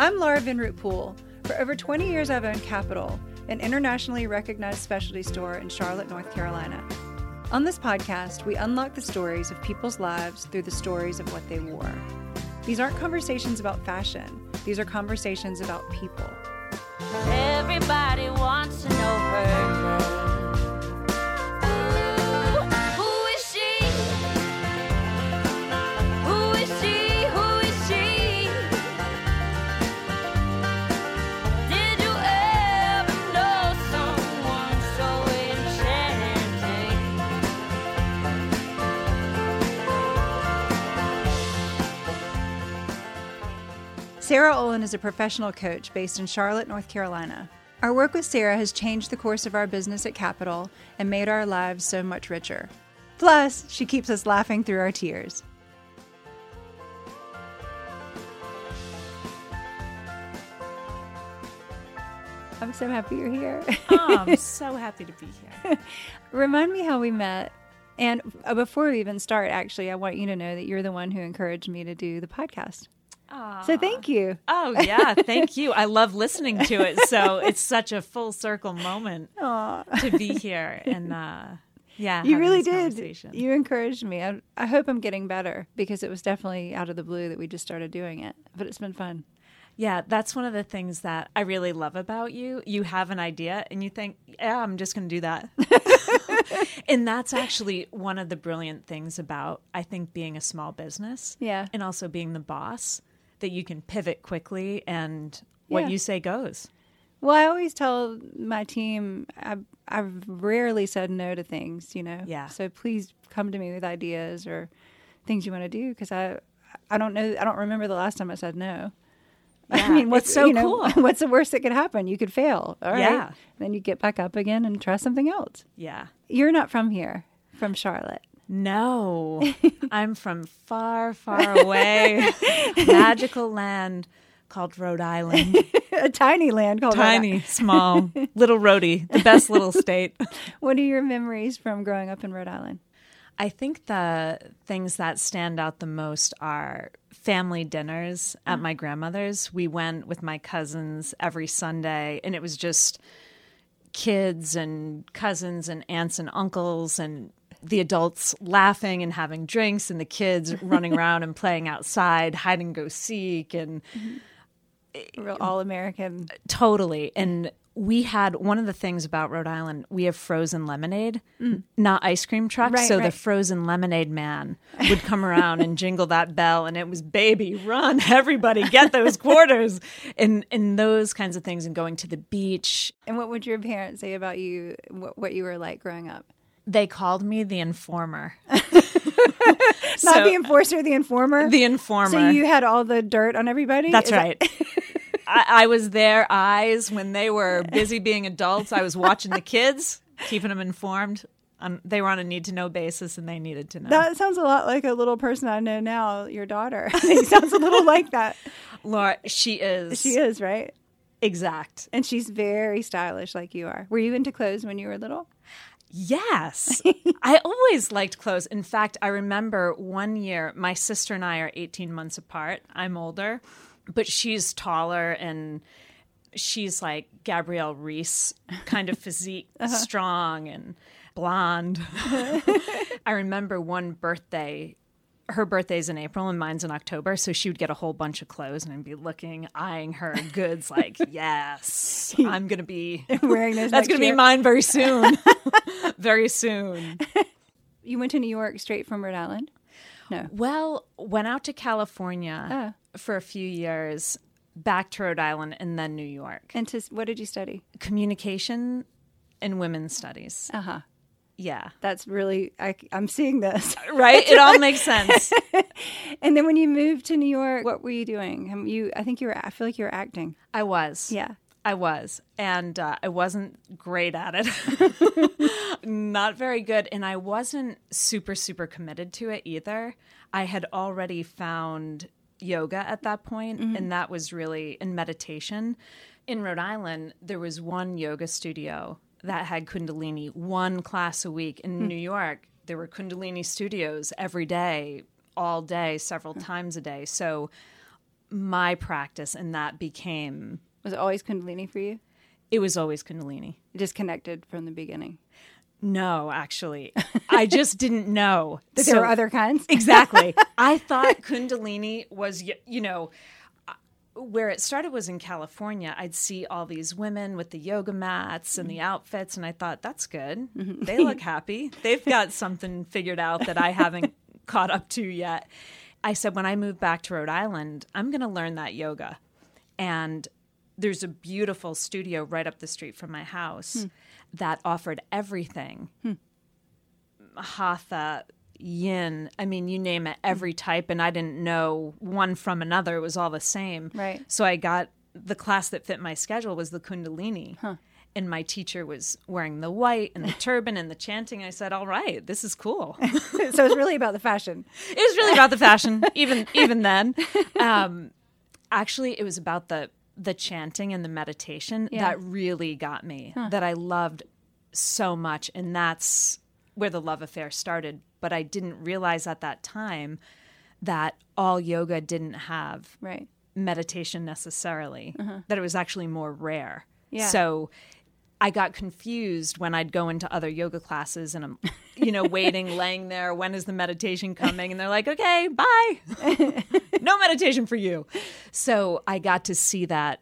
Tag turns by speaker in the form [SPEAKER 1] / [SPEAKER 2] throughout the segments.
[SPEAKER 1] I'm Laura Vinroot Poole. For over 20 years, I've owned Capitol, an internationally recognized specialty store in Charlotte, North Carolina. On this podcast, we unlock the stories of people's lives through the stories of what they wore. These aren't conversations about fashion, these are conversations about people.
[SPEAKER 2] Everybody wants to know her name.
[SPEAKER 1] Sarah Olin is a professional coach based in Charlotte, North Carolina. Our work with Sarah has changed the course of our business at Capitol and made our lives so much richer. Plus, she keeps us laughing through our tears. I'm so happy you're here.
[SPEAKER 3] Oh, I'm so happy to be here.
[SPEAKER 1] Remind me how we met. And uh, before we even start, actually, I want you to know that you're the one who encouraged me to do the podcast. So thank you.
[SPEAKER 3] Oh, yeah. Thank you. I love listening to it. So it's such a full circle moment to be here. And uh, yeah,
[SPEAKER 1] You really did. You encouraged me. I, I hope I'm getting better because it was definitely out of the blue that we just started doing it. But it's been fun.
[SPEAKER 3] Yeah, that's one of the things that I really love about you. You have an idea and you think, yeah, I'm just going to do that. and that's actually one of the brilliant things about, I think, being a small business.
[SPEAKER 1] Yeah.
[SPEAKER 3] And also being the boss, that you can pivot quickly and what
[SPEAKER 1] Yeah.
[SPEAKER 3] you say goes.
[SPEAKER 1] Well, I always tell my team I've, I've rarely said no to things, you know.
[SPEAKER 3] Yeah.
[SPEAKER 1] So please come to me with ideas or things you want to do because I I don't know I don't remember the last time I said no. I mean, what's
[SPEAKER 3] so
[SPEAKER 1] you know,
[SPEAKER 3] cool.
[SPEAKER 1] What's the worst that could happen? You could fail. All right.
[SPEAKER 3] Yeah.
[SPEAKER 1] Then you get back up again and try something else.
[SPEAKER 3] Yeah.
[SPEAKER 1] You're not from here, from Charlotte.
[SPEAKER 3] No, I'm from far, far away, magical land called Rhode Island.
[SPEAKER 1] a tiny land called Rhode
[SPEAKER 3] Tiny, small, little Rhody, the best little state.
[SPEAKER 1] What are your memories from growing up in Rhode Island?
[SPEAKER 3] I think the things that stand out the most are family dinners at mm. my grandmother's. We went with my cousins every Sunday, and it was just kids and cousins and aunts and uncles and the adults laughing and having drinks and the kids running around and playing outside hide and go seek and
[SPEAKER 1] Real all American.
[SPEAKER 3] Totally. And we had one of the things about Rhode Island, we have frozen lemonade, not ice cream trucks.
[SPEAKER 1] Mm. Right,
[SPEAKER 3] so
[SPEAKER 1] right.
[SPEAKER 3] the frozen lemonade man would come around and jingle that bell and it was baby, run, everybody, get those quarters and and those kinds of things and going to the beach.
[SPEAKER 1] And what would your parents say about you? What, what you were like growing up?
[SPEAKER 3] They called me the informer.
[SPEAKER 1] Not
[SPEAKER 3] So-
[SPEAKER 1] the enforcer, the informer.
[SPEAKER 3] The informer.
[SPEAKER 1] So you had all the dirt on everybody.
[SPEAKER 3] That's
[SPEAKER 1] Is that-
[SPEAKER 3] right. I, I was their eyes when they were busy being adults. I was watching the kids, keeping them informed. Um, they were on a need to know basis and they needed to know.
[SPEAKER 1] That sounds a lot like a little person I know now. Your daughter. it sounds a little like that.
[SPEAKER 3] Laura, she is.
[SPEAKER 1] She is right,
[SPEAKER 3] Exact.
[SPEAKER 1] and she's very stylish, like you are. Were you into clothes when you were little?
[SPEAKER 3] Yes. I always liked clothes. In fact, I remember one year, my sister and I are 18 months apart. I'm older, but she's taller and she's like Gabrielle Reece kind of physique, uh-huh. strong and blonde. I remember one birthday. Her birthday's in April and mine's in October, so she would get a whole bunch of clothes and I'd be looking, eyeing her goods like, yes, I'm gonna be
[SPEAKER 1] Wearing those.
[SPEAKER 3] that's going to be mine very soon. very soon.
[SPEAKER 1] You went to New York straight from Rhode Island. No.
[SPEAKER 3] Well, went out to California
[SPEAKER 1] Oh.
[SPEAKER 3] for a few years, back to Rhode Island, and then New York.
[SPEAKER 1] And to what did you study?
[SPEAKER 3] Communication and women's studies.
[SPEAKER 1] Uh huh.
[SPEAKER 3] Yeah.
[SPEAKER 1] That's really I, I'm seeing this.
[SPEAKER 3] Right? It all makes sense.
[SPEAKER 1] And then when you moved to New York, what were you doing? You, I think you were. I feel like you were acting.
[SPEAKER 3] I was.
[SPEAKER 1] Yeah.
[SPEAKER 3] I was. And uh, I wasn't great at it. Not very good. And I wasn't super, super committed to it either. I had already found yoga at that point, and that was really in meditation. In Rhode Island, there was one yoga studio that had Kundalini one class a week. In hmm. New York, there were Kundalini studios every day, all day, several times a day. So my practice, and that became
[SPEAKER 1] Was it always Kundalini for you?
[SPEAKER 3] it was always Kundalini.
[SPEAKER 1] Disconnected from the beginning.
[SPEAKER 3] No, actually, I just didn't know
[SPEAKER 1] That
[SPEAKER 3] So-
[SPEAKER 1] there were other kinds?
[SPEAKER 3] exactly. I thought Kundalini was, you know, where it started was in California. I'd see all these women with the yoga mats and the mm-hmm. outfits, and I thought, that's good. Mm-hmm. They look happy. They've got something figured out that I haven't caught up to yet. I said, when I move back to Rhode Island, I'm going to learn that yoga. And there's a beautiful studio right up the street from my house hmm. that offered everything hmm. hatha, yin. I mean, you name it, every type. And I didn't know one from another. It was all the same.
[SPEAKER 1] Right.
[SPEAKER 3] So I got the class that fit my schedule was the Kundalini. And my teacher was wearing the white and the turban and the chanting. I said, "All right, this is cool."
[SPEAKER 1] So it it's really about the fashion.
[SPEAKER 3] It was really about the fashion, even even then. Um, actually, it was about the the chanting and the meditation
[SPEAKER 1] Yeah.
[SPEAKER 3] that really got me. That I loved so much, and that's where the love affair started. But I didn't realize at that time that all yoga didn't have
[SPEAKER 1] Right.
[SPEAKER 3] meditation necessarily, uh-huh. that it was actually more rare.
[SPEAKER 1] Yeah.
[SPEAKER 3] So I got confused when I'd go into other yoga classes and I'm, you know, waiting, laying there. When is the meditation coming? And they're like, okay, bye. no meditation for you. So I got to see that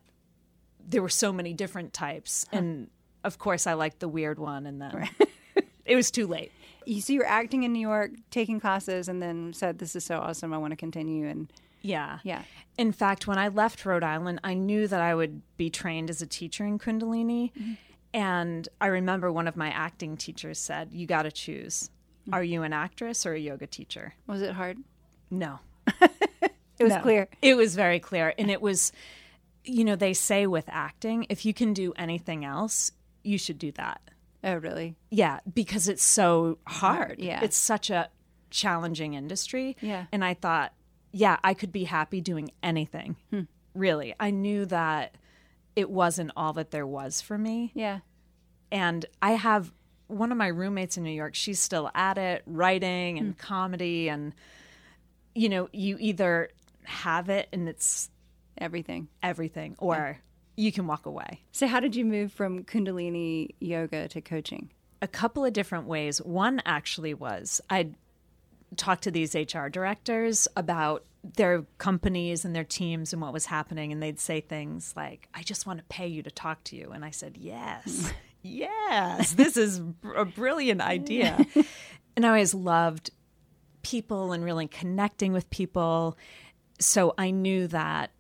[SPEAKER 3] there were so many different types. And of course, I liked the weird one. And then it was too late.
[SPEAKER 1] You so you were acting in New York, taking classes, and then said, "This is so awesome. I want to continue." And
[SPEAKER 3] Yeah.
[SPEAKER 1] yeah,
[SPEAKER 3] In fact, when I left Rhode Island, I knew that I would be trained as a teacher in Kundalini. Mm-hmm. And I remember one of my acting teachers said, You got to choose. Mm. Are you an actress or a yoga teacher?
[SPEAKER 1] was it hard?
[SPEAKER 3] No.
[SPEAKER 1] It was
[SPEAKER 3] No.
[SPEAKER 1] clear.
[SPEAKER 3] It was very clear. And it was, you know, they say with acting, if you can do anything else, you should do that.
[SPEAKER 1] Oh, really?
[SPEAKER 3] Yeah, because it's so hard.
[SPEAKER 1] Yeah.
[SPEAKER 3] It's such a challenging industry.
[SPEAKER 1] Yeah.
[SPEAKER 3] And I thought, yeah, I could be happy doing anything.
[SPEAKER 1] Hmm.
[SPEAKER 3] Really. I knew that it wasn't all that there was for me.
[SPEAKER 1] Yeah.
[SPEAKER 3] And I have one of my roommates in New York, she's still at it, writing
[SPEAKER 1] Hmm.
[SPEAKER 3] and comedy. And, you know, you either have it and it's
[SPEAKER 1] Everything.
[SPEAKER 3] everything, or you can walk away.
[SPEAKER 1] So, how did you move from Kundalini yoga to coaching?
[SPEAKER 3] a couple of different ways. One actually was I'd talk to these HR directors about their companies and their teams and what was happening, and they'd say things like, I just want to pay you to talk to you. And I said, Yes, yes, this is a brilliant idea. and I always loved people and really connecting with people. So I knew that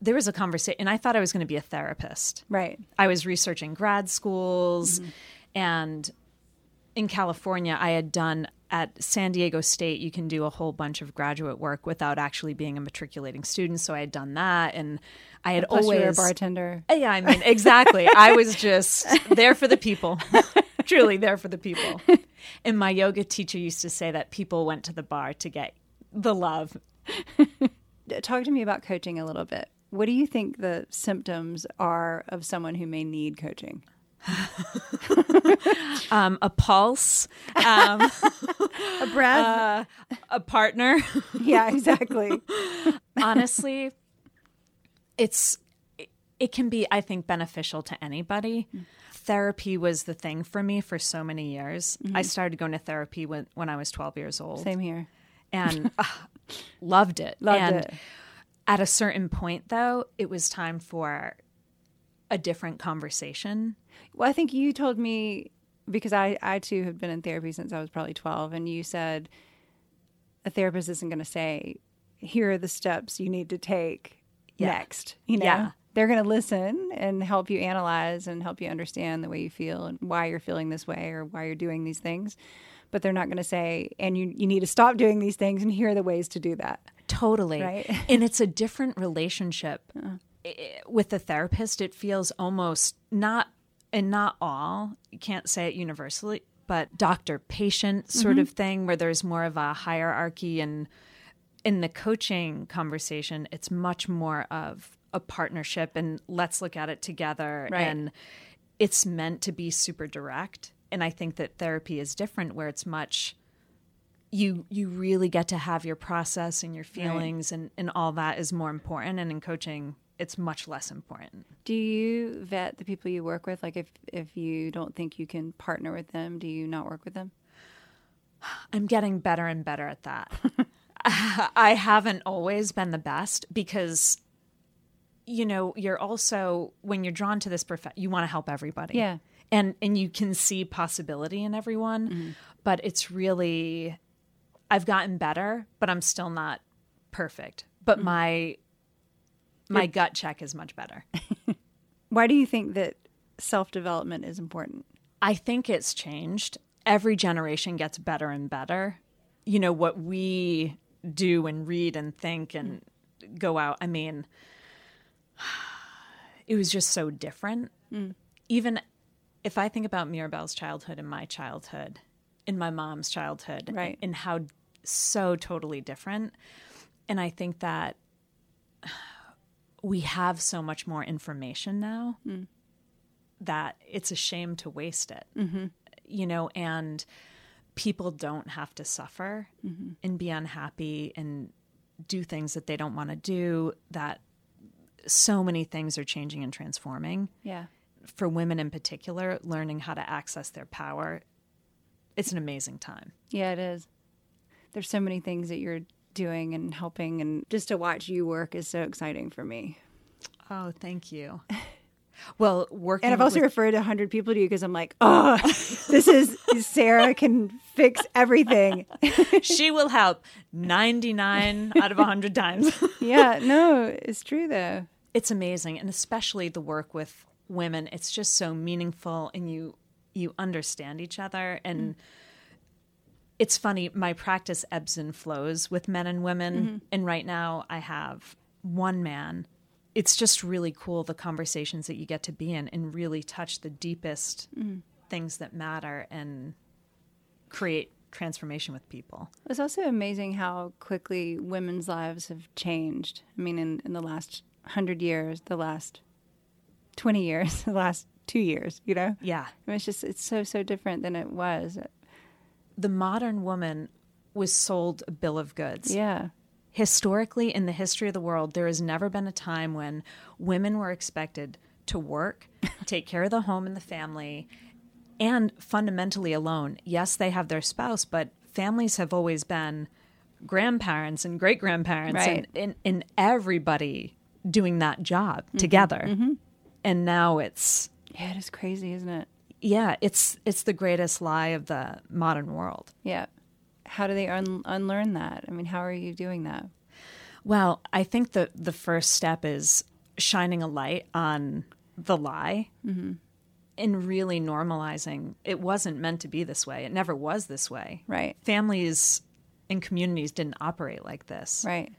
[SPEAKER 3] there was a conversation, and I thought I was going to be a therapist.
[SPEAKER 1] Right.
[SPEAKER 3] I was researching grad schools mm-hmm. and in California I had done at San Diego State you can do a whole bunch of graduate work without actually being a matriculating student so I had done that and I had
[SPEAKER 1] Plus,
[SPEAKER 3] always
[SPEAKER 1] you were a bartender.
[SPEAKER 3] Uh, yeah, I mean exactly. I was just there for the people. Truly there for the people. And my yoga teacher used to say that people went to the bar to get the love.
[SPEAKER 1] Talk to me about coaching a little bit. What do you think the symptoms are of someone who may need coaching?
[SPEAKER 3] Um, a pulse, um,
[SPEAKER 1] A breath.
[SPEAKER 3] a partner.
[SPEAKER 1] yeah, exactly.
[SPEAKER 3] honestly it's it- it can be i think beneficial to anybody therapy was the thing for me for so many years i started going to therapy when, when i was 12 years old
[SPEAKER 1] Same here.
[SPEAKER 3] and uh, loved it
[SPEAKER 1] Loved
[SPEAKER 3] and
[SPEAKER 1] it.
[SPEAKER 3] At a certain point though it was time for a different conversation
[SPEAKER 1] Well, I think you told me because I, I too have been in therapy since I was probably 12, and you said a therapist isn't going to say, here are the steps you need to take
[SPEAKER 3] Yeah.
[SPEAKER 1] next. You know,
[SPEAKER 3] Yeah.
[SPEAKER 1] they're going to listen and help you analyze and help you understand the way you feel and why you're feeling this way or why you're doing these things. But they're not going to say, and you, you need to stop doing these things, and here are the ways to do that.
[SPEAKER 3] Totally.
[SPEAKER 1] Right.
[SPEAKER 3] and it's a different relationship. With the therapist, it feels almost not, and not all, you can't say it universally, but doctor patient sort mm-hmm. of thing where there's more of a hierarchy. And in the coaching conversation, it's much more of a partnership and let's look at it together.
[SPEAKER 1] Right.
[SPEAKER 3] And it's meant to be super direct. And I think that therapy is different where it's much you you really get to have your process and your feelings and and all that is more important and in coaching it's much less important
[SPEAKER 1] Do you vet the people you work with? Like, if if you don't think you can partner with them, do you not work with them?
[SPEAKER 3] i'm getting better and better at that i haven't always been the best because you know you're also when you're drawn to this profession you want to help everybody
[SPEAKER 1] Yeah.
[SPEAKER 3] and and you can see possibility in everyone mm-hmm. but it's really i've gotten better but i'm still not perfect. But mm-hmm. my my gut check is much better.
[SPEAKER 1] Why do you think that self development is important?
[SPEAKER 3] i think it's changed. Every generation gets better and better. You know what we do and read and think and mm. go out i mean it was just so different. Mm. Even if i think about mirabelle's childhood and my childhood in my mom's childhood
[SPEAKER 1] Right.
[SPEAKER 3] and how so totally different. And i think that we have so much more information now hmm. that it's a shame to waste it mm-hmm. you know and people don't have to suffer mm-hmm. and be unhappy and do things that they don't want to do that so many things are changing and transforming.
[SPEAKER 1] Yeah.
[SPEAKER 3] for women in particular learning how to access their power it's an amazing time.
[SPEAKER 1] Yeah, it is. There's so many things that you're doing and helping, and just to watch you work is so exciting for me.
[SPEAKER 3] oh thank you well working
[SPEAKER 1] And I've also
[SPEAKER 3] with-
[SPEAKER 1] referred a hundred people to you because I'm like, oh, this is Sarah can fix everything.
[SPEAKER 3] she will help 99 out of 100 times
[SPEAKER 1] yeah, no, it's true though.
[SPEAKER 3] it's amazing and especially the work with women it's just so meaningful and you you understand each other and mm. It's funny my practice ebbs and flows with men and women mm-hmm. and right now i have one man it's just really cool the conversations that you get to be in and really touch the deepest mm-hmm. things that matter and create transformation with people
[SPEAKER 1] It's also amazing how quickly women's lives have changed. I mean, in, in the last hundred years, the last 20 years, the last two years, you know?
[SPEAKER 3] yeah
[SPEAKER 1] I mean, it's just, it's so, so different than it was.
[SPEAKER 3] The modern woman was sold a bill of goods
[SPEAKER 1] Yeah.
[SPEAKER 3] historically in the history of the world there has never been a time when women were expected to work take care of the home and the family and fundamentally alone yes they have their spouse but families have always been grandparents and great grandparents
[SPEAKER 1] Right.
[SPEAKER 3] and, and, and everybody doing that job mm-hmm. together mm-hmm. and now it's
[SPEAKER 1] Yeah, it is crazy, isn't it?
[SPEAKER 3] Yeah it's it's the greatest lie of the modern world
[SPEAKER 1] Yeah. How do they un- unlearn that? I mean, how are you doing that?
[SPEAKER 3] Well, I think the the first step is shining a light on the lie mm-hmm. and really normalizing it wasn't meant to be this way. It never was this way.
[SPEAKER 1] Right.
[SPEAKER 3] Families and communities didn't operate like this.
[SPEAKER 1] Right.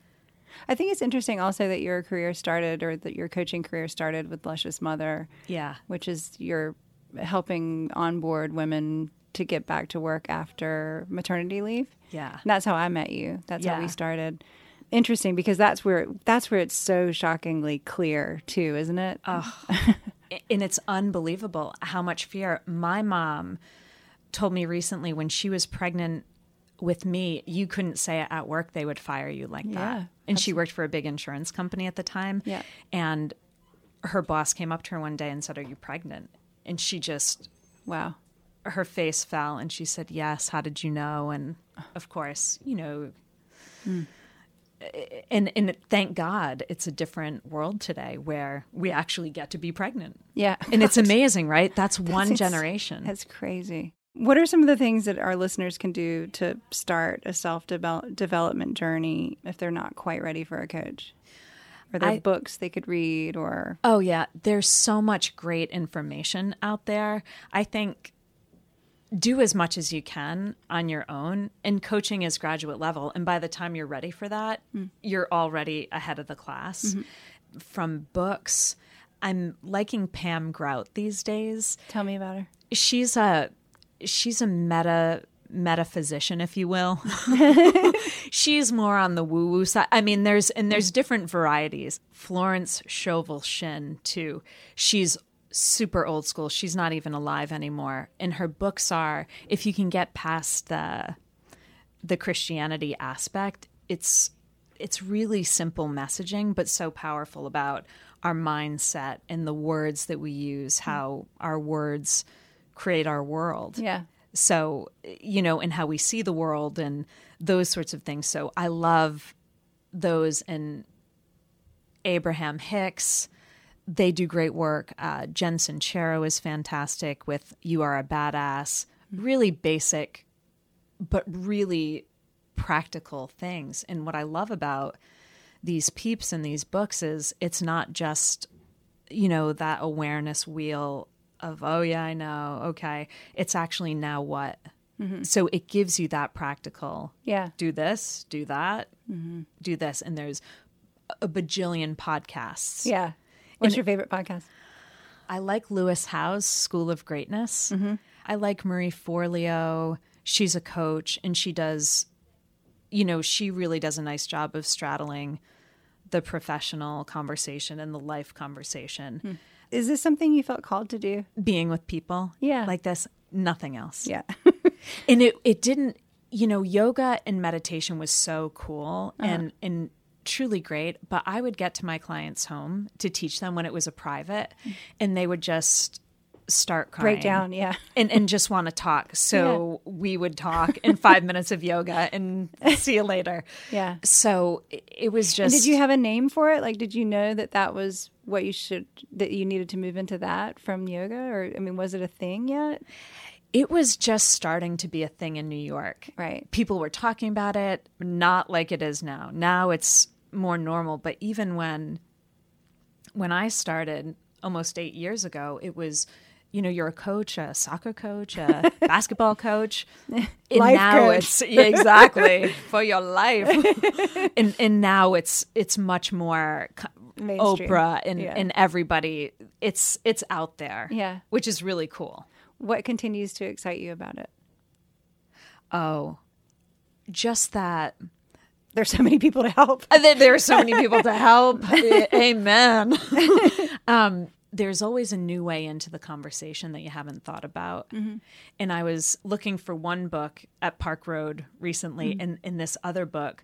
[SPEAKER 1] I think it's interesting also that your career started or that your coaching career started with Luscious Mother,
[SPEAKER 3] Yeah.
[SPEAKER 1] which is you're helping onboard women to get back to work after maternity leave.
[SPEAKER 3] Yeah.
[SPEAKER 1] And that's how I met you. That's how we started. Interesting because that's where that's where it's so shockingly clear too, isn't it? Oh.
[SPEAKER 3] and it's unbelievable how much fear my mom told me recently when she was pregnant with me you couldn't say it at work they would fire you like
[SPEAKER 1] Yeah,
[SPEAKER 3] that and she worked for a big insurance company at the time
[SPEAKER 1] Yeah.
[SPEAKER 3] and her boss came up to her one day and said are you pregnant and she just
[SPEAKER 1] wow.
[SPEAKER 3] her face fell and she said yes how did you know and of course you know hmm. and and thank god it's a different world today where we actually get to be pregnant
[SPEAKER 1] Yeah.
[SPEAKER 3] and it's amazing, right? That's one
[SPEAKER 1] That's-
[SPEAKER 3] generation.
[SPEAKER 1] That's crazy. What are some of the things that our listeners can do to start a self development journey if they're not quite ready for a coach? Are there
[SPEAKER 3] I-
[SPEAKER 1] books they could read or
[SPEAKER 3] oh, yeah. There's so much great information out there. I think do as much as you can on your own. And coaching is graduate level. And by the time you're ready for that, mm. you're already ahead of the class. Mm-hmm. From books, I'm liking Pam Grout these days.
[SPEAKER 1] tell me about her?
[SPEAKER 3] she's a she's a meta metaphysician if you will. She's more on the woo woo side. I mean there's and there's different varieties. Florence Scovel Shinn too. She's super old school. She's not even alive anymore. And her books are if you can get past the the Christianity aspect, it's it's really simple messaging, but so powerful about our mindset and the words that we use, how our words create our world.
[SPEAKER 1] Yeah.
[SPEAKER 3] So, you know, and how we see the world and those sorts of things. So I love those and Abraham Hicks. They do great work. Uh, Jen Sincero is fantastic with You Are a Badass. Really basic, but really practical things. And what I love about these peeps and these books is it's not just, you know, that awareness wheel of, oh, yeah, I know. Okay. It's actually now what? Mm-hmm. So it gives you that practical
[SPEAKER 1] Yeah.
[SPEAKER 3] do this, do that, mm-hmm. do this. And there's a bajillion podcasts.
[SPEAKER 1] Yeah. What's
[SPEAKER 3] And-
[SPEAKER 1] your favorite podcast?
[SPEAKER 3] I like Lewis Howes School of Greatness. Mm-hmm. I like Marie Forleo. She's a coach and she does, you know, she really does a nice job of straddling the professional conversation and the life conversation. Hmm.
[SPEAKER 1] Is this something you felt called to do?
[SPEAKER 3] Being with people
[SPEAKER 1] Yeah.
[SPEAKER 3] like this, nothing else.
[SPEAKER 1] Yeah.
[SPEAKER 3] and it it didn't you know yoga and meditation was so cool uh-huh. and and truly great but i would get to my clients home to teach them when it was a private mm. and they would just start crying
[SPEAKER 1] Break down. Yeah.
[SPEAKER 3] and, and just want to talk so we would talk in five minutes of yoga and see you later
[SPEAKER 1] Yeah.
[SPEAKER 3] so it, it was just
[SPEAKER 1] And did you have a name for it? Like, did you know that that was what you should, that you needed to move into that from yoga? Or, I mean, was it a thing yet?
[SPEAKER 3] it was just starting to be a thing in new york
[SPEAKER 1] Right.
[SPEAKER 3] people were talking about it, not like it is now. Now it's more normal, but even when when I started almost 8 years ago, it was you know, you're a coach, a soccer coach, a basketball coach. And
[SPEAKER 1] Life
[SPEAKER 3] now
[SPEAKER 1] coach.
[SPEAKER 3] it's yeah, exactly for your life. and and now it's it's much more
[SPEAKER 1] Mainstream.
[SPEAKER 3] Oprah and
[SPEAKER 1] Yeah.
[SPEAKER 3] and everybody. It's it's out there.
[SPEAKER 1] Yeah.
[SPEAKER 3] Which is really cool.
[SPEAKER 1] What continues to excite you about it?
[SPEAKER 3] Oh. Just that
[SPEAKER 1] There's so many people to help.
[SPEAKER 3] There are so many people to help. Amen. um, there's always a new way into the conversation that you haven't thought about. Mm-hmm. And I was looking for one book at Park Road recently, mm-hmm. and, in this other book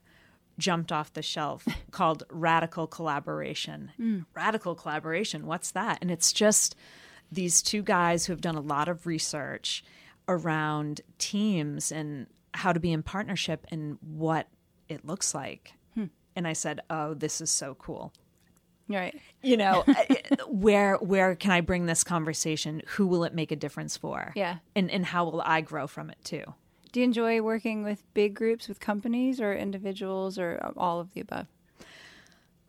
[SPEAKER 3] jumped off the shelf called Radical Collaboration. Mm. Radical Collaboration, what's that? And it's just these two guys who have done a lot of research around teams and how to be in partnership and what it looks like. Hmm. And I said, "Oh, this is so cool."
[SPEAKER 1] Right.
[SPEAKER 3] You know, uh, where where can I bring this conversation? Who will it make a difference for?
[SPEAKER 1] Yeah.
[SPEAKER 3] And and how will I grow from it too?
[SPEAKER 1] Do you enjoy working with big groups, with companies or individuals or uh, all of the above?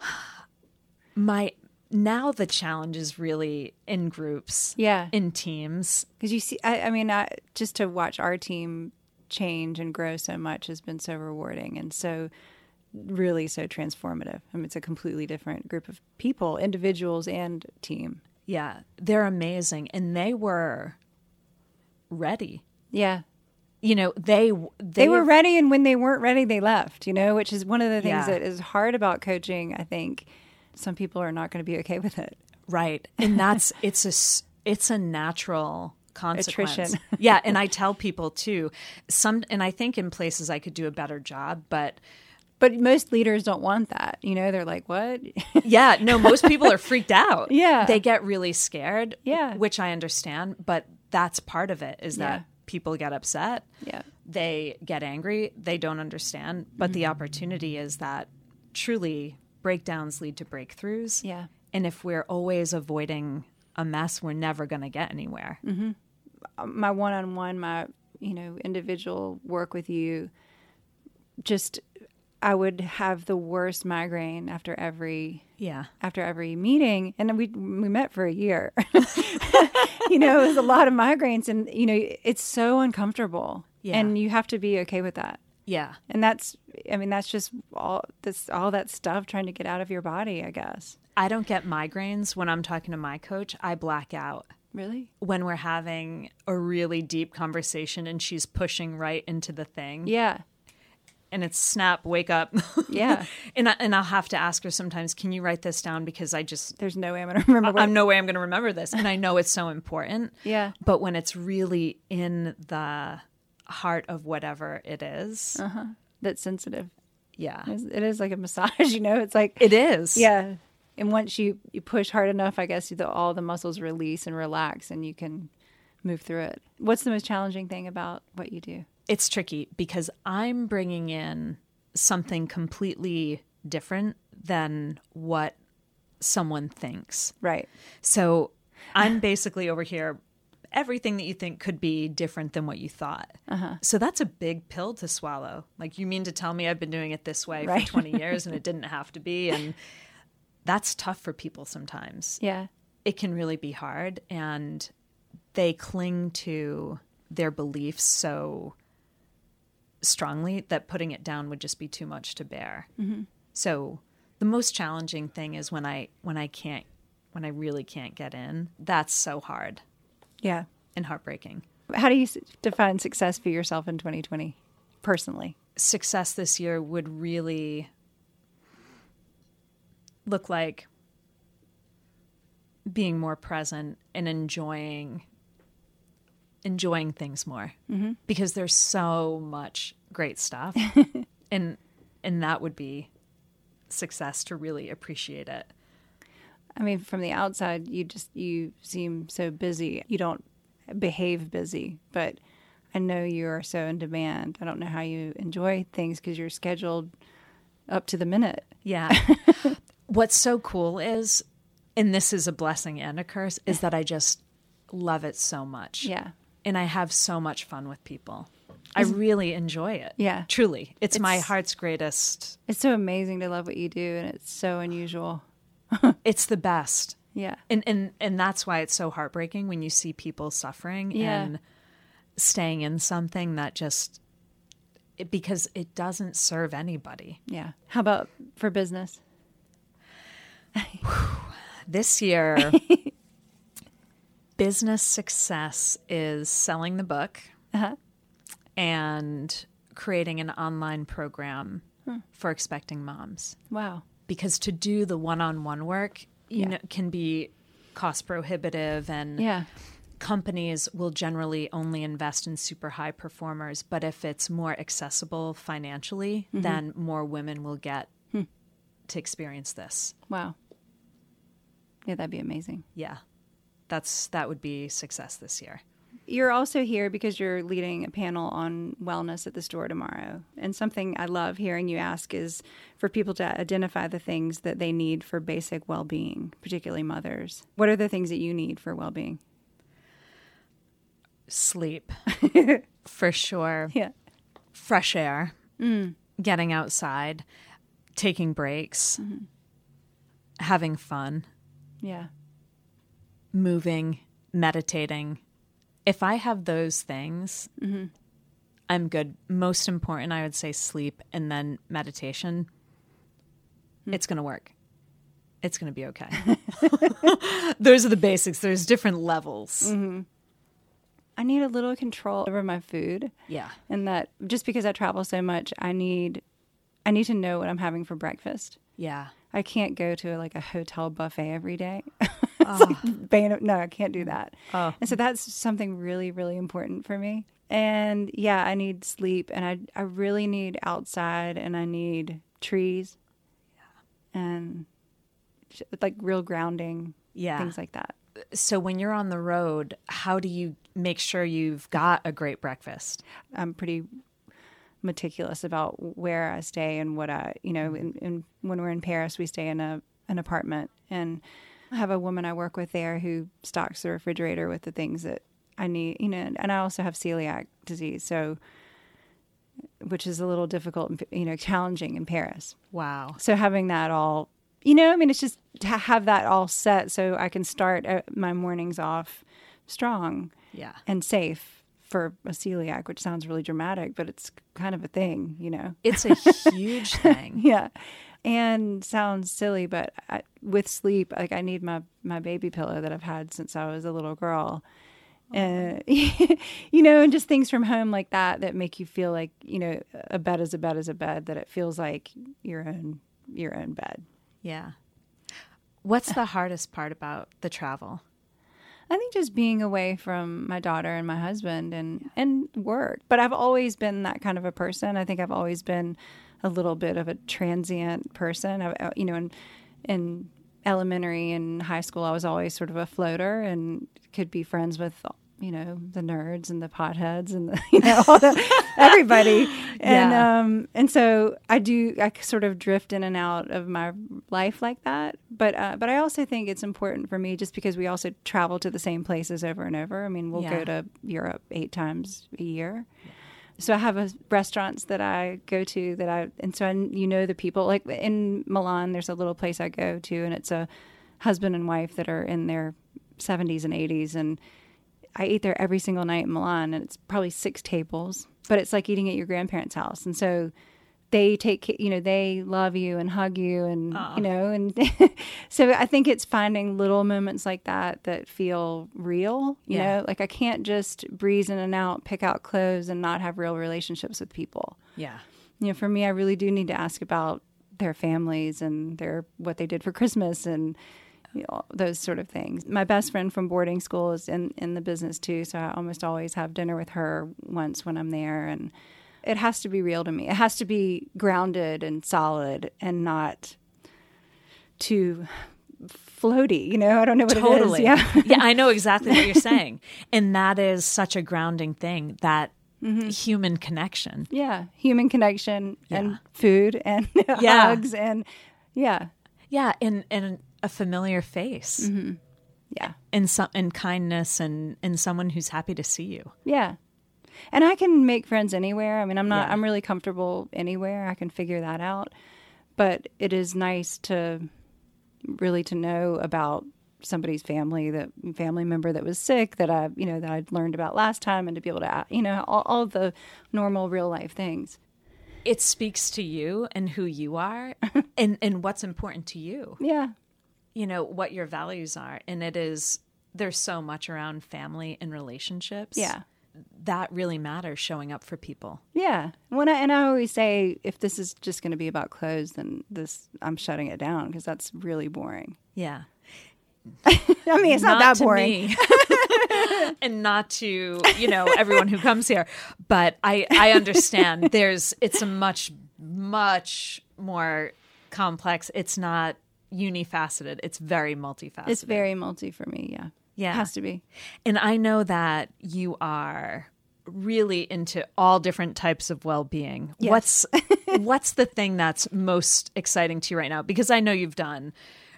[SPEAKER 3] My now the challenge is really in groups,
[SPEAKER 1] Yeah.
[SPEAKER 3] in teams.
[SPEAKER 1] Because you see, I, I mean, I, just to watch our team change and grow so much has been so rewarding and so really so transformative. I mean, it's a completely different group of people, individuals and team.
[SPEAKER 3] Yeah, they're amazing, and they were ready.
[SPEAKER 1] Yeah.
[SPEAKER 3] You know, they they,
[SPEAKER 1] They were ready, and when they weren't ready, they left, you know, which is one of the things
[SPEAKER 3] Yeah.
[SPEAKER 1] that is hard about coaching. I think some people are not going to be okay with it.
[SPEAKER 3] Right. And that's it's a it's a natural consequence.
[SPEAKER 1] Attrition.
[SPEAKER 3] yeah, and I tell people too. Some and I think in places I could do a better job, but
[SPEAKER 1] But most leaders don't want that. You know, they're like, what?
[SPEAKER 3] yeah, no, most people are freaked out.
[SPEAKER 1] Yeah.
[SPEAKER 3] They get really scared,
[SPEAKER 1] Yeah.
[SPEAKER 3] which I understand, but that's part of it is that
[SPEAKER 1] Yeah.
[SPEAKER 3] people get upset.
[SPEAKER 1] yeah.
[SPEAKER 3] They get angry, they don't understand, but
[SPEAKER 1] Mm-hmm.
[SPEAKER 3] the opportunity is that truly breakdowns lead to breakthroughs.
[SPEAKER 1] Yeah.
[SPEAKER 3] And if we're always avoiding a mess, we're never going to get anywhere.
[SPEAKER 1] my one-on-one my you know individual work with you just i would have the worst migraine after every
[SPEAKER 3] Yeah.
[SPEAKER 1] after every meeting and we we met for a year you know it was a lot of migraines and you know it's so uncomfortable
[SPEAKER 3] Yeah.
[SPEAKER 1] and you have to be okay with that
[SPEAKER 3] Yeah.
[SPEAKER 1] and that's i mean that's just all this all that stuff trying to get out of your body i guess
[SPEAKER 3] I don't get migraines when I'm talking to my coach. I black out
[SPEAKER 1] really
[SPEAKER 3] when we're having a really deep conversation and she's pushing right into the thing.
[SPEAKER 1] yeah
[SPEAKER 3] And it's snap, wake up.
[SPEAKER 1] yeah
[SPEAKER 3] and, I, and I'll have to ask her sometimes, can you write this down? Because I just,
[SPEAKER 1] there's no way i'm gonna remember what
[SPEAKER 3] I'm no way I'm going to remember this. And I know it's so important.
[SPEAKER 1] yeah
[SPEAKER 3] But when it's really in the heart of whatever it is. Uh-huh.
[SPEAKER 1] That's sensitive.
[SPEAKER 3] Yeah.
[SPEAKER 1] It's- It is like a massage, you know. It's like
[SPEAKER 3] It is.
[SPEAKER 1] yeah. And once you you push hard enough, I guess the, all the muscles release and relax, and you can move through it. What's the most challenging thing about what you do?
[SPEAKER 3] It's tricky because I'm bringing in something completely different than what someone thinks.
[SPEAKER 1] Right.
[SPEAKER 3] So I'm basically over here. Everything that you think could be different than what you thought. Uh-huh. So that's a big pill to swallow. Like, you mean to tell me I've been doing it this way
[SPEAKER 1] Right.
[SPEAKER 3] for 20 years and it didn't have to be? And that's tough for people sometimes.
[SPEAKER 1] Yeah.
[SPEAKER 3] It can really be hard. And they cling to their beliefs so strongly that putting it down would just be too much to bear. Mm-hmm. So the most challenging thing is when I when I can't when I really can't get in. That's so hard
[SPEAKER 1] Yeah.
[SPEAKER 3] and heartbreaking.
[SPEAKER 1] How do you define success for yourself in 2020, personally?
[SPEAKER 3] Success this year would really look like being more present and enjoying enjoying things more mm-hmm. because there's so much great stuff and and that would be success to really appreciate it
[SPEAKER 1] I mean, from the outside, you just you seem so busy. You don't behave busy, but I know you are so in demand. I don't know how you enjoy things because you're scheduled up to the minute.
[SPEAKER 3] Yeah. What's so cool is, and this is a blessing and a curse, is that I just love it so much.
[SPEAKER 1] Yeah.
[SPEAKER 3] And I have so much fun with people. I really enjoy it.
[SPEAKER 1] Yeah.
[SPEAKER 3] Truly. It's, my heart's greatest.
[SPEAKER 1] It's so amazing to love what you do, and it's so unusual.
[SPEAKER 3] It's the best.
[SPEAKER 1] Yeah.
[SPEAKER 3] And and and that's why it's so heartbreaking when you see people suffering
[SPEAKER 1] Yeah.
[SPEAKER 3] and staying in something that just it, because it doesn't serve anybody.
[SPEAKER 1] Yeah. How about for business?
[SPEAKER 3] This year, business success is selling the book
[SPEAKER 1] Uh-huh.
[SPEAKER 3] and creating an online program for expecting moms.
[SPEAKER 1] Wow.
[SPEAKER 3] Because to do the one-on-one work, you
[SPEAKER 1] Yeah.
[SPEAKER 3] know, can be cost prohibitive and
[SPEAKER 1] Yeah.
[SPEAKER 3] companies will generally only invest in super high performers, but if it's more accessible financially,
[SPEAKER 1] Mm-hmm.
[SPEAKER 3] then more women will get
[SPEAKER 1] Hmm.
[SPEAKER 3] to experience this.
[SPEAKER 1] Wow. Yeah, that'd be amazing.
[SPEAKER 3] Yeah. That's that would be success this year.
[SPEAKER 1] You're also here because you're leading a panel on wellness at the store tomorrow. And something I love hearing you ask is for people to identify the things that they need for basic well being, particularly mothers. What are the things that you need for well being?
[SPEAKER 3] Sleep. For sure.
[SPEAKER 1] Yeah.
[SPEAKER 3] Fresh air. Mm. Getting outside, taking breaks, mm-hmm. having fun,
[SPEAKER 1] Yeah.
[SPEAKER 3] Moving, meditating. If I have those things, mm-hmm. I'm good. Most important, I would say sleep and then meditation. Hmm. It's going to work. It's going to be okay. those are the basics. There's different levels. Mm-hmm.
[SPEAKER 1] I need a little control over my food.
[SPEAKER 3] Yeah.
[SPEAKER 1] And that just because I travel so much, I need I need to know what I'm having for breakfast.
[SPEAKER 3] Yeah.
[SPEAKER 1] I can't go to like a hotel buffet every day. it's like ah. bane- no, I can't do that.
[SPEAKER 3] Oh.
[SPEAKER 1] And so that's something really, really important for me. And yeah, I need sleep and I I really need outside and I need trees. And like real grounding,
[SPEAKER 3] Yeah.
[SPEAKER 1] things like that.
[SPEAKER 3] So when you're on the road, how do you make sure you've got a great breakfast?
[SPEAKER 1] I'm pretty meticulous about where I stay and what I, you know, in, in, when we're in Paris, we stay in a an apartment, and I have a woman I work with there who stocks the refrigerator with the things that I need, you know, and I also have celiac disease, so which is a little difficult, and you know, challenging in Paris.
[SPEAKER 3] Wow.
[SPEAKER 1] So having that all, you know, I mean, it's just to have that all set so I can start uh, my mornings off strong
[SPEAKER 3] Yeah.
[SPEAKER 1] and safe for a celiac, which sounds really dramatic, but it's kind of a thing, you know?
[SPEAKER 3] It's a huge thing.
[SPEAKER 1] Yeah. And sounds silly, but I, with sleep, like I need my, my baby pillow that I've had since I was a little girl. Oh, uh, and, you know, and just things from home like that that make you feel like, you know, a bed is a bed is a bed, that it feels like your own, your own bed.
[SPEAKER 3] Yeah. What's the hardest part about the travel?
[SPEAKER 1] I think just being away from my daughter and my husband and and work. But I've always been that kind of a person. I think I've always been a little bit of a transient person. I, you know, in in elementary and high school, I was always sort of a floater and could be friends with you know the nerds and the potheads and the, you know all the, everybody and
[SPEAKER 3] Yeah.
[SPEAKER 1] um and so I do I sort of drift in and out of my life like that but uh, but I also think it's important for me just because we also travel to the same places over and over I mean we'll
[SPEAKER 3] Yeah.
[SPEAKER 1] go to Europe eight times a year so I have a, restaurants that I go to that I and so I, you know the people. Like in Milan there's a little place I go to and it's a husband and wife that are in their 70s and 80s and I eat there every single night in Milan and it's probably six tables but it's like eating at your grandparents house. And so they take you know they love you and hug you and you know and so I think it's finding little moments like that that feel real you
[SPEAKER 3] Yeah.
[SPEAKER 1] know like I can't just breeze in and out pick out clothes and not have real relationships with people
[SPEAKER 3] Yeah.
[SPEAKER 1] you know for me I really do need to ask about their families and their what they did for Christmas and you know, those sort of things. My best friend from boarding school is in in the business too, so I almost always have dinner with her once when I'm there and it has to be real to me. It has to be grounded and solid and not too floaty, you know? I don't know what
[SPEAKER 3] totally.
[SPEAKER 1] it is. Yeah.
[SPEAKER 3] yeah, I know exactly what you're saying. And that is such a grounding thing, that
[SPEAKER 1] Mm-hmm.
[SPEAKER 3] human connection.
[SPEAKER 1] yeah, human connection
[SPEAKER 3] Yeah.
[SPEAKER 1] and food and
[SPEAKER 3] Yeah.
[SPEAKER 1] hugs and yeah.
[SPEAKER 3] Yeah, and and a familiar face.
[SPEAKER 1] Mm-hmm. Yeah.
[SPEAKER 3] And some and kindness and and someone who's happy to see you.
[SPEAKER 1] Yeah. And I can make friends anywhere. I mean, I'm not,
[SPEAKER 3] Yeah.
[SPEAKER 1] I'm really comfortable anywhere. I can figure that out. But it is nice to really to know about somebody's family, that family member that was sick that I, you know, that I learned about last time and to be able to, uh, you know, all, all the normal real life things.
[SPEAKER 3] It speaks to you and who you are and and what's important to you.
[SPEAKER 1] Yeah.
[SPEAKER 3] You know, what your values are. And it is there's so much around family and relationships.
[SPEAKER 1] Yeah.
[SPEAKER 3] That really matters showing up for people.
[SPEAKER 1] Yeah. When I, and I always say, if this is just going to be about clothes, then this, I'm shutting it down because that's really boring.
[SPEAKER 3] Yeah.
[SPEAKER 1] I mean, it's not, that
[SPEAKER 3] to
[SPEAKER 1] boring.
[SPEAKER 3] and not to you know everyone who comes here but i i understand there's it's a much much more complex it's not unifaceted it's very multifaceted
[SPEAKER 1] It's very multi for me. Yeah.
[SPEAKER 3] Yeah.
[SPEAKER 1] It has to be.
[SPEAKER 3] and i know that you are really into all different types of well-being
[SPEAKER 1] Yes.
[SPEAKER 3] what's what's the thing that's most exciting to you right now because i know you've done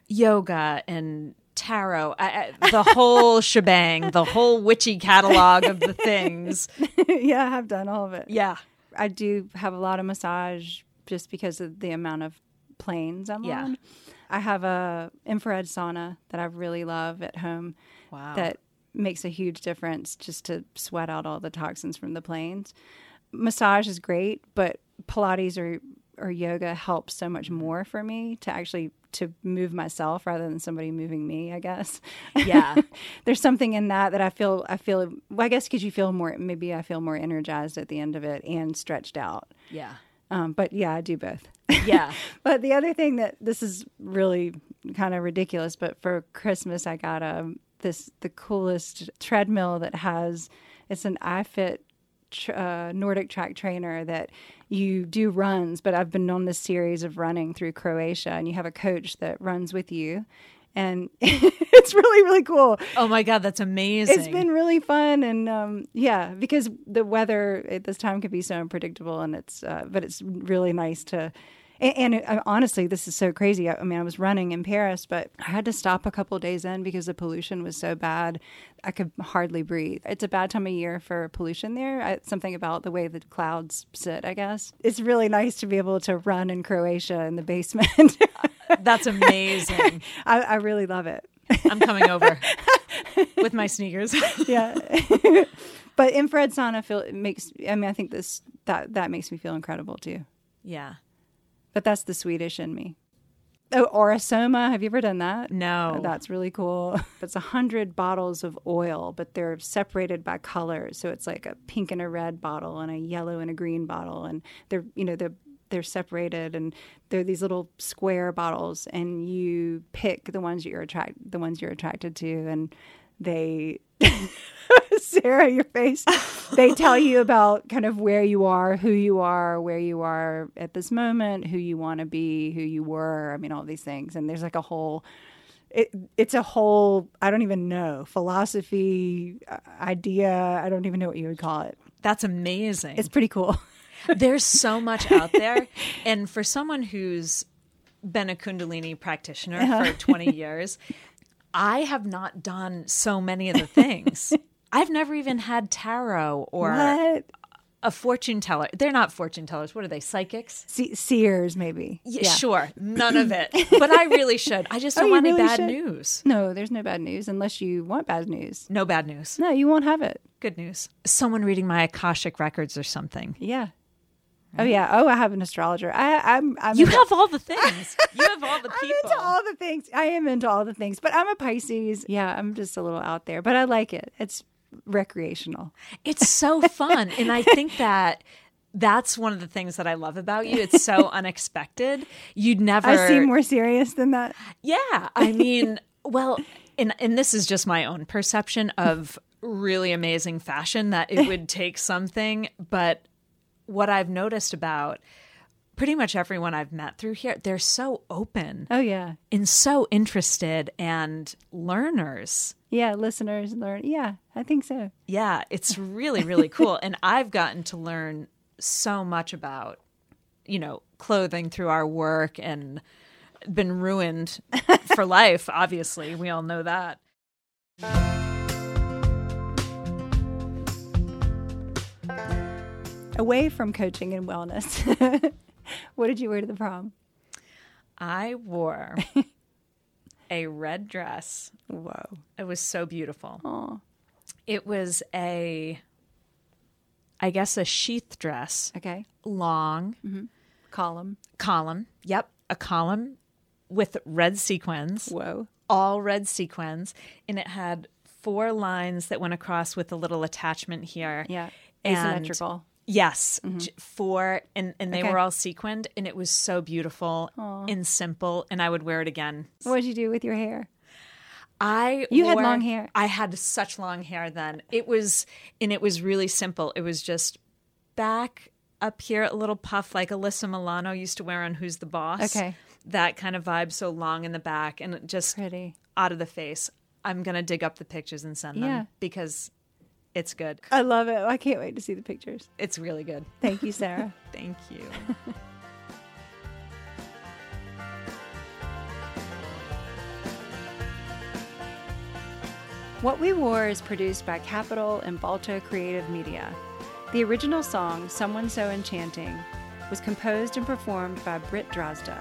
[SPEAKER 3] yoga and tarot I, I, the whole shebang the whole witchy catalog of the things
[SPEAKER 1] yeah, I have done all of it.
[SPEAKER 3] yeah
[SPEAKER 1] I do have a lot of massage just because of the amount of planes I'm
[SPEAKER 3] Yeah.
[SPEAKER 1] on. I have a infrared sauna that I really love at home
[SPEAKER 3] wow
[SPEAKER 1] that makes a huge difference just to sweat out all the toxins from the planes. Massage is great, but Pilates or or yoga helps so much more for me to actually to move myself rather than somebody moving me, I guess.
[SPEAKER 3] Yeah.
[SPEAKER 1] There's something in that that I feel I feel well, I guess because you feel more maybe I feel more energized at the end of it and stretched out.
[SPEAKER 3] yeah
[SPEAKER 1] Um, but yeah, I do both.
[SPEAKER 3] yeah
[SPEAKER 1] But the other thing that this is really kind of ridiculous, but for Christmas I got um this the coolest treadmill that has it's an iFit tr- uh, NordicTrack trainer that you do runs, but I've been on this series of running through Croatia, and you have a coach that runs with you, and it's really really cool.
[SPEAKER 3] oh my god that's amazing
[SPEAKER 1] It's been really fun, and um, yeah, because the weather at this time can be so unpredictable, and it's uh, but it's really nice to. And, and uh, honestly, this is so crazy. I, I mean, I was running in Paris, but I had to stop a couple days in because the pollution was so bad. I could hardly breathe. It's a bad time of year for pollution there. I, something about the way the clouds sit, I guess. It's really nice to be able to run in Croatia in the basement.
[SPEAKER 3] that's amazing
[SPEAKER 1] I, I really love it.
[SPEAKER 3] i'm coming over with my sneakers
[SPEAKER 1] yeah but infrared sauna feel it makes i mean i think this that that makes me feel incredible too
[SPEAKER 3] yeah
[SPEAKER 1] but that's the swedish in me. Oh Aura-Soma have you ever done that?
[SPEAKER 3] No.
[SPEAKER 1] That's really cool. It's a hundred bottles of oil but they're separated by colors so it's like a pink and a red bottle and a yellow and a green bottle. And they're you know they're they're separated and they're these little square bottles. And you pick the ones you're attract the ones you're attracted to. And They, Sarah, your face. They tell you about kind of where you are, who you are, where you are at this moment, who you want to be, who you were. I mean, all these things. And there's like a whole, it, it's a whole, I don't even know, philosophy, uh, idea. I don't even know what you would call it.
[SPEAKER 3] That's amazing.
[SPEAKER 1] It's pretty cool.
[SPEAKER 3] There's so much out there. And for someone who's been a Kundalini practitioner
[SPEAKER 1] Uh-huh.
[SPEAKER 3] for 20 years, I have not done so many of the things. I've never even had tarot or
[SPEAKER 1] What?
[SPEAKER 3] a fortune teller. They're not fortune tellers. What are they? Psychics?
[SPEAKER 1] Se- Seers, maybe.
[SPEAKER 3] Yeah, Sure. None of it. But I really should. I just
[SPEAKER 1] Oh,
[SPEAKER 3] don't
[SPEAKER 1] you
[SPEAKER 3] want any
[SPEAKER 1] really
[SPEAKER 3] bad
[SPEAKER 1] should.
[SPEAKER 3] news.
[SPEAKER 1] No, there's no bad news unless you want bad news.
[SPEAKER 3] No bad news.
[SPEAKER 1] No, you won't have it.
[SPEAKER 3] Good news. Someone reading my Akashic records or something.
[SPEAKER 1] Yeah. Oh yeah. Oh, I have an astrologer. I, I'm. I'm
[SPEAKER 3] You
[SPEAKER 1] into-
[SPEAKER 3] have all the things. You have all the
[SPEAKER 1] I'm into all the things. I am into all the things, but I'm a Pisces. Yeah, I'm just a little out there, but I like it. It's recreational.
[SPEAKER 3] It's so fun. and I think that that's one of the things that I love about you. It's so unexpected. You'd never
[SPEAKER 1] I seem more serious than that.
[SPEAKER 3] Yeah. I mean, well, and and this is just my own perception of really amazing fashion that it would take something, but what I've noticed about pretty much everyone I've met through here, they're so open
[SPEAKER 1] Oh yeah.
[SPEAKER 3] and so interested and learners.
[SPEAKER 1] Yeah, listeners learn. Yeah, I think so.
[SPEAKER 3] Yeah, it's really, really cool. and I've gotten to learn so much about, you know, clothing through our work and been ruined for life, obviously. We all know that.
[SPEAKER 1] Away from coaching and wellness, what did you wear to the prom?
[SPEAKER 3] I wore a red dress.
[SPEAKER 1] Whoa.
[SPEAKER 3] It was so beautiful.
[SPEAKER 1] Oh,
[SPEAKER 3] It was a, I guess, a sheath dress,
[SPEAKER 1] okay.
[SPEAKER 3] long mm-hmm.
[SPEAKER 1] Column.
[SPEAKER 3] column. Yep, a column with red sequins.
[SPEAKER 1] Whoa.
[SPEAKER 3] all red sequins, and it had four lines that went across with a little attachment here.
[SPEAKER 1] Yeah. Asymmetrical.
[SPEAKER 3] Yes, mm-hmm. j- four, and and they
[SPEAKER 1] Okay.
[SPEAKER 3] were all sequined, and it was so beautiful and simple, and I would wear it again.
[SPEAKER 1] What did you do with your hair?
[SPEAKER 3] I
[SPEAKER 1] You had long hair.
[SPEAKER 3] I had such long hair then. It was, and it was really simple. It was just back up here, a little puff like Alyssa Milano used to wear on Who's the Boss.
[SPEAKER 1] Okay.
[SPEAKER 3] that kind of vibe, so long in the back, and just
[SPEAKER 1] Pretty.
[SPEAKER 3] out of the face. I'm gonna dig up the pictures and send them because it's good.
[SPEAKER 1] I love it. I can't wait to see the pictures.
[SPEAKER 3] It's really good.
[SPEAKER 1] Thank you, Sarah.
[SPEAKER 3] Thank you.
[SPEAKER 1] What We Wore is produced by Capitol and Balto Creative Media. The original song, Someone So Enchanting, was composed and performed by Britt Drozda.